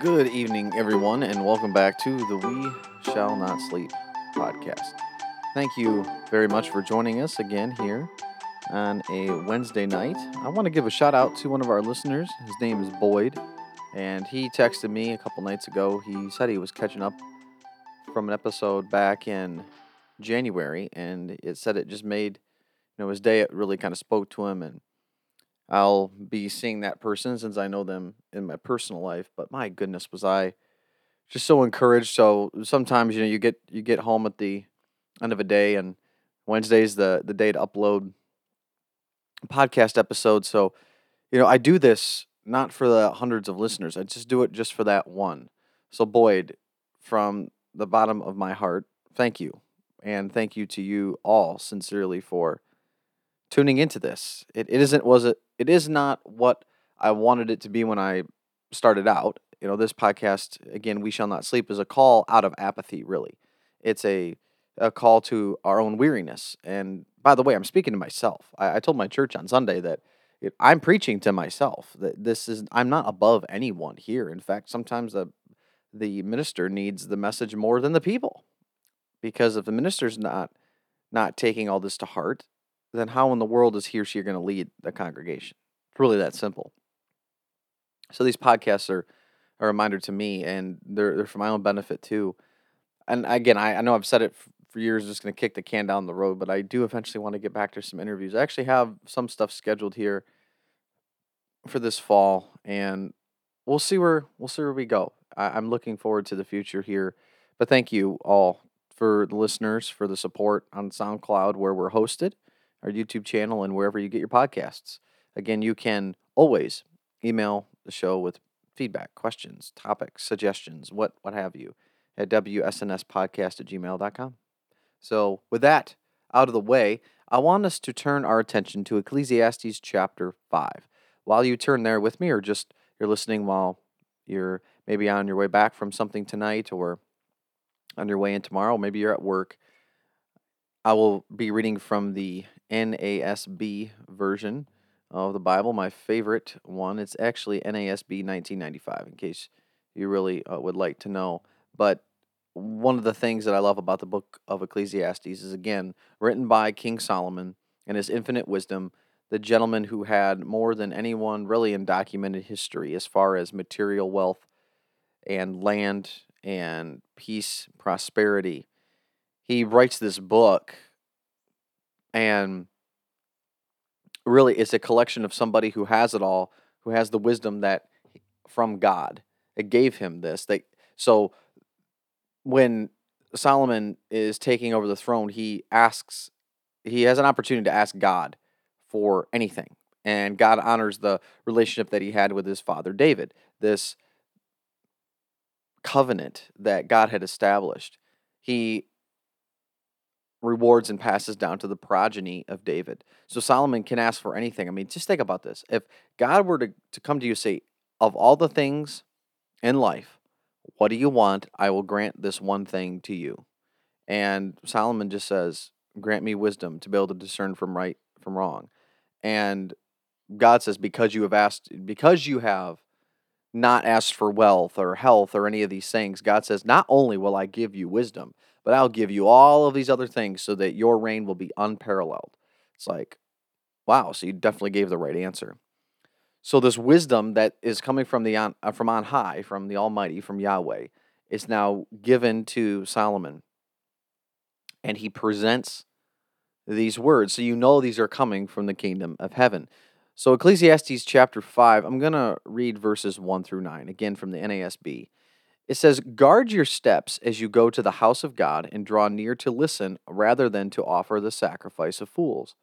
Good evening, everyone, and welcome back to the We Shall Not Sleep podcast. Thank you very much for joining us again here on a Wednesday night. I want to give a shout out to one of our listeners. His name is Boyd, and he texted me a couple nights ago. He said he was catching up from an episode back in January, and it said it just made you know his day. It really kind of spoke to him, and I'll be seeing that person since I know them in my personal life. But my goodness, was I just so encouraged. So sometimes you know you get you get home at the end of a day, and Wednesday's the the day to upload podcast episodes. So you know I do this not for the hundreds of listeners. I just do it just for that one. So Boyd, from the bottom of my heart, thank you, and thank you to you all sincerely for tuning into this. It, it isn't was it it is not what I wanted it to be when I started out. You know, this podcast again, we shall not sleep, is a call out of apathy. Really, it's a a call to our own weariness. And by the way, I'm speaking to myself. I, I told my church on Sunday that it, I'm preaching to myself. That this is I'm not above anyone here. In fact, sometimes the the minister needs the message more than the people, because if the minister's not not taking all this to heart, then how in the world is he or she going to lead the congregation? It's really that simple. So these podcasts are a reminder to me, and they're they're for my own benefit too. And again, I, I know I've said it for years, just going to kick the can down the road, but I do eventually want to get back to some interviews. I actually have some stuff scheduled here for this fall, and we'll see where we'll see where we go. I, I'm looking forward to the future here. But thank you all for the listeners for the support on SoundCloud where we're hosted our YouTube channel, and wherever you get your podcasts. Again, you can always email the show with feedback, questions, topics, suggestions, what what have you, at wsnspodcast at gmail.com. So, with that out of the way, I want us to turn our attention to Ecclesiastes chapter 5. While you turn there with me, or just you're listening while you're maybe on your way back from something tonight or on your way in tomorrow, maybe you're at work. I will be reading from the NASB version of the Bible, my favorite one. It's actually NASB 1995, in case you really uh, would like to know. But one of the things that I love about the book of Ecclesiastes is, again, written by King Solomon and his infinite wisdom, the gentleman who had more than anyone really in documented history as far as material wealth and land and peace, prosperity. He writes this book and really it's a collection of somebody who has it all who has the wisdom that from god it gave him this they so when solomon is taking over the throne he asks he has an opportunity to ask god for anything and god honors the relationship that he had with his father david this covenant that god had established. He rewards and passes down to the progeny of David. So Solomon can ask for anything. I mean, just think about this. If God were to, to come to you and say, of all the things in life, what do you want? I will grant this one thing to you. And Solomon just says, grant me wisdom to be able to discern from right from wrong. And God says, because you have asked, because you have not asked for wealth or health or any of these things, God says, not only will I give you wisdom, but I'll give you all of these other things so that your reign will be unparalleled. It's like, wow, so you definitely gave the right answer. So this wisdom that is coming from the on, uh, from on high, from the Almighty, from Yahweh, is now given to Solomon. And he presents these words. So you know these are coming from the kingdom of heaven. So Ecclesiastes chapter 5, I'm going to read verses 1 through 9, again from the NASB. It says, Guard your steps as you go to the house of God and draw near to listen rather than to offer the sacrifice of fools,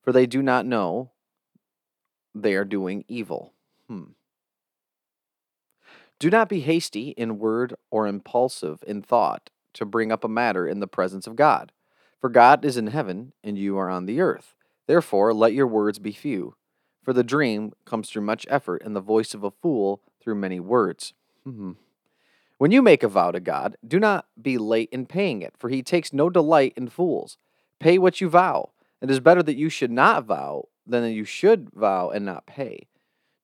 for they do not know they are doing evil. Hmm. Do not be hasty in word or impulsive in thought to bring up a matter in the presence of God. For God is in heaven and you are on the earth. Therefore, let your words be few. For the dream comes through much effort, and the voice of a fool through many words. Hmm. When you make a vow to God, do not be late in paying it, for he takes no delight in fools. Pay what you vow. It is better that you should not vow than that you should vow and not pay.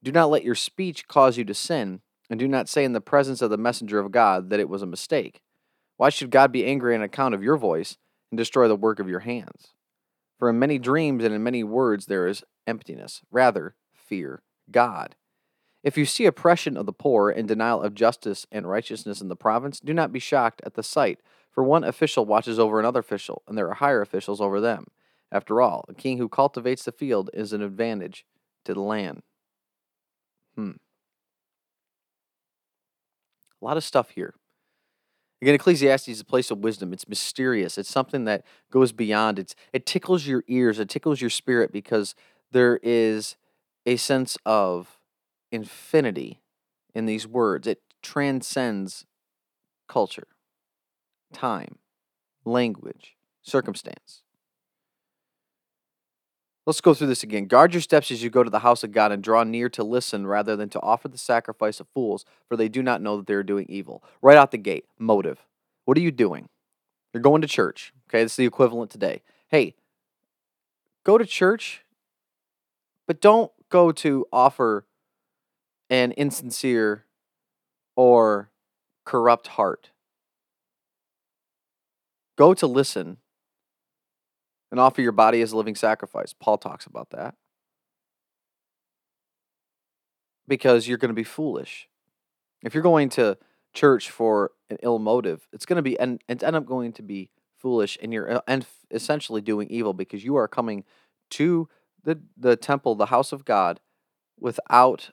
Do not let your speech cause you to sin, and do not say in the presence of the messenger of God that it was a mistake. Why should God be angry on account of your voice and destroy the work of your hands? For in many dreams and in many words there is emptiness. Rather, fear God. If you see oppression of the poor and denial of justice and righteousness in the province, do not be shocked at the sight, for one official watches over another official, and there are higher officials over them. After all, a king who cultivates the field is an advantage to the land. Hmm. A lot of stuff here. Again, Ecclesiastes is a place of wisdom. It's mysterious. It's something that goes beyond. It's it tickles your ears. It tickles your spirit because there is a sense of infinity in these words. It transcends culture, time, language, circumstance. Let's go through this again. Guard your steps as you go to the house of God and draw near to listen rather than to offer the sacrifice of fools, for they do not know that they are doing evil. Right out the gate, motive. What are you doing? You're going to church. Okay, this is the equivalent today. Hey, go to church, but don't go to offer an insincere or corrupt heart. Go to listen and offer your body as a living sacrifice. Paul talks about that. Because you're going to be foolish. If you're going to church for an ill motive, it's going to be and it's end up going to be foolish and you're uh, and essentially doing evil because you are coming to the the temple, the house of God without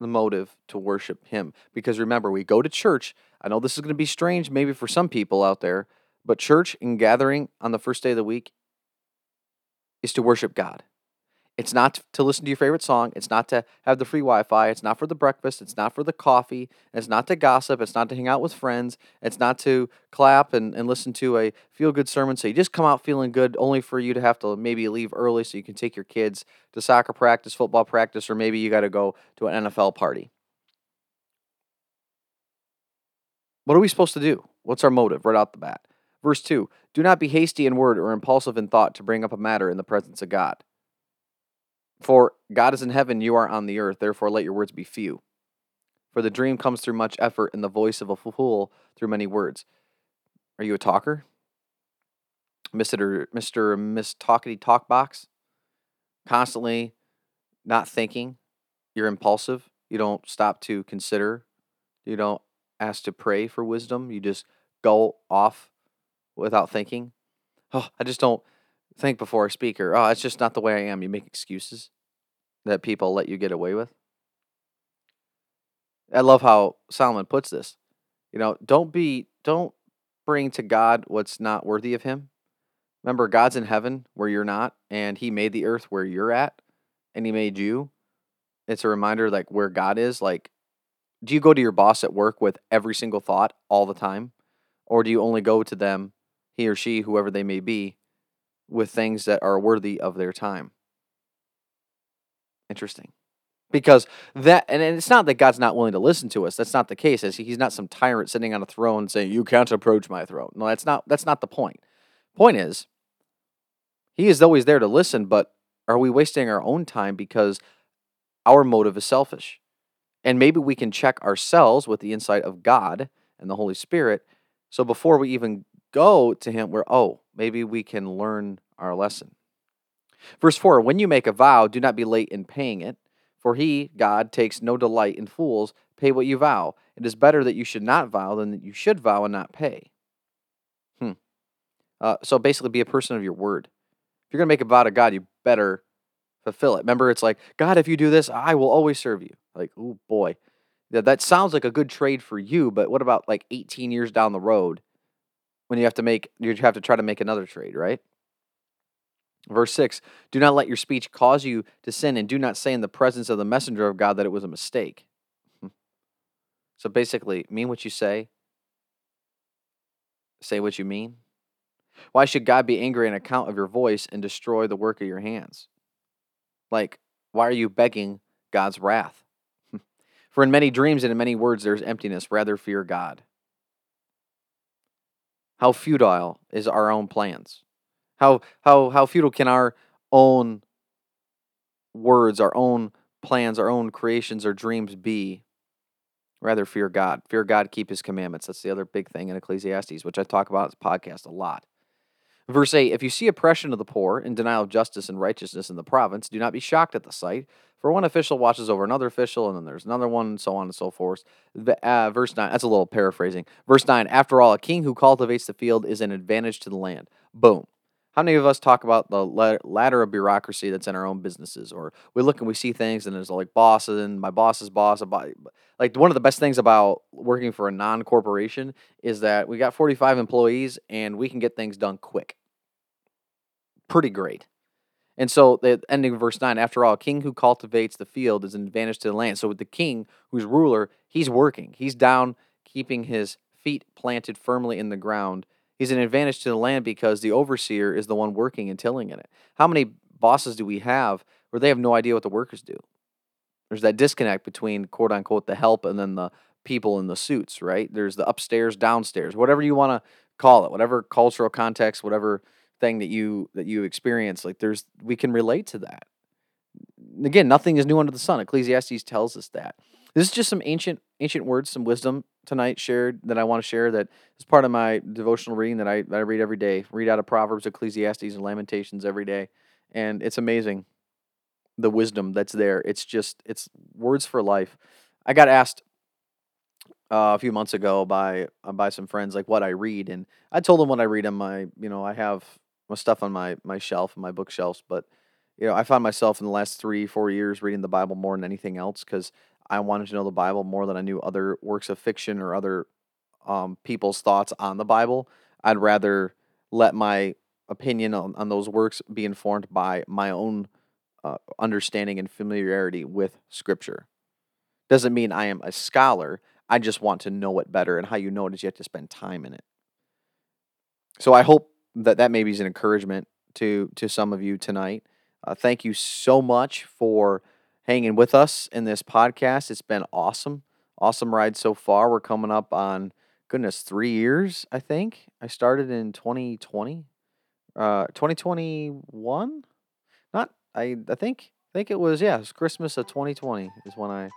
the motive to worship him. Because remember, we go to church. I know this is going to be strange maybe for some people out there, but church and gathering on the first day of the week is to worship God. It's not to listen to your favorite song. It's not to have the free Wi Fi. It's not for the breakfast. It's not for the coffee. It's not to gossip. It's not to hang out with friends. It's not to clap and, and listen to a feel good sermon. So you just come out feeling good, only for you to have to maybe leave early so you can take your kids to soccer practice, football practice, or maybe you got to go to an NFL party. What are we supposed to do? What's our motive right out the bat? Verse 2 Do not be hasty in word or impulsive in thought to bring up a matter in the presence of God. For God is in heaven, you are on the earth, therefore let your words be few. For the dream comes through much effort, and the voice of a fool through many words. Are you a talker? Mr. Mr. Miss Talkity Talk Box? Constantly not thinking. You're impulsive. You don't stop to consider. You don't ask to pray for wisdom. You just go off without thinking. Oh, I just don't think before I speak, or oh, it's just not the way I am. You make excuses that people let you get away with. I love how Solomon puts this. You know, don't be, don't bring to God what's not worthy of Him. Remember, God's in heaven where you're not, and He made the earth where you're at, and He made you. It's a reminder, like where God is. Like, do you go to your boss at work with every single thought all the time, or do you only go to them he or she, whoever they may be, with things that are worthy of their time. Interesting. Because that, and it's not that God's not willing to listen to us. That's not the case. He's not some tyrant sitting on a throne saying, You can't approach my throne. No, that's not that's not the point. Point is, he is always there to listen, but are we wasting our own time because our motive is selfish? And maybe we can check ourselves with the insight of God and the Holy Spirit. So before we even go to him where, oh, maybe we can learn our lesson. Verse 4 When you make a vow, do not be late in paying it, for he, God, takes no delight in fools. Pay what you vow. It is better that you should not vow than that you should vow and not pay. Hmm. Uh, so basically, be a person of your word. If you're going to make a vow to God, you better fulfill it. Remember, it's like, God, if you do this, I will always serve you. Like, oh boy. Yeah, that sounds like a good trade for you, but what about like 18 years down the road? When you have to make you have to try to make another trade, right? Verse 6 Do not let your speech cause you to sin, and do not say in the presence of the messenger of God that it was a mistake. Hmm. So basically, mean what you say, say what you mean. Why should God be angry on account of your voice and destroy the work of your hands? Like, why are you begging God's wrath? For in many dreams and in many words there is emptiness. Rather fear God. How futile is our own plans? How how how futile can our own words, our own plans, our own creations or dreams be Rather fear God. Fear God, keep his commandments. That's the other big thing in Ecclesiastes, which I talk about in this podcast a lot. Verse 8 If you see oppression of the poor and denial of justice and righteousness in the province, do not be shocked at the sight. For one official watches over another official, and then there's another one, and so on and so forth. The, uh, verse 9, that's a little paraphrasing. Verse 9 After all, a king who cultivates the field is an advantage to the land. Boom. How many of us talk about the ladder of bureaucracy that's in our own businesses? Or we look and we see things and there's like bosses and my boss's boss. Like one of the best things about working for a non corporation is that we got 45 employees and we can get things done quick. Pretty great. And so the ending of verse 9, after all, a king who cultivates the field is an advantage to the land. So with the king who's ruler, he's working. He's down, keeping his feet planted firmly in the ground He's an advantage to the land because the overseer is the one working and tilling in it. How many bosses do we have where they have no idea what the workers do? There's that disconnect between quote unquote the help and then the people in the suits, right? There's the upstairs, downstairs, whatever you want to call it, whatever cultural context, whatever thing that you that you experience, like there's we can relate to that. Again, nothing is new under the sun. Ecclesiastes tells us that. This is just some ancient ancient words, some wisdom tonight shared that I want to share that is part of my devotional reading that I, that I read every day. Read out of Proverbs, Ecclesiastes, and Lamentations every day. And it's amazing the wisdom that's there. It's just, it's words for life. I got asked uh, a few months ago by uh, by some friends like what I read, and I told them what I read on my, you know, I have stuff on my my shelf, and my bookshelves, but you know, I found myself in the last three, four years reading the Bible more than anything else because I wanted to know the Bible more than I knew other works of fiction or other um, people's thoughts on the Bible. I'd rather let my opinion on, on those works be informed by my own uh, understanding and familiarity with Scripture. Doesn't mean I am a scholar. I just want to know it better, and how you know it is you have to spend time in it. So I hope that that maybe is an encouragement to to some of you tonight. Uh, thank you so much for hanging with us in this podcast. It's been awesome. Awesome ride so far. We're coming up on goodness, 3 years, I think. I started in 2020. Uh 2021? Not I I think I think it was yeah, it was Christmas of 2020 is when I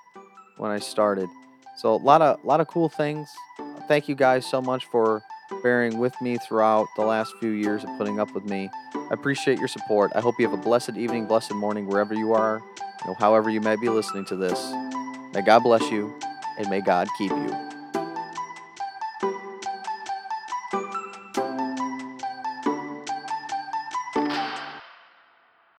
when I started. So a lot of a lot of cool things. Thank you guys so much for bearing with me throughout the last few years of putting up with me. I appreciate your support. I hope you have a blessed evening, blessed morning, wherever you are, you know, however you may be listening to this. May God bless you, and may God keep you.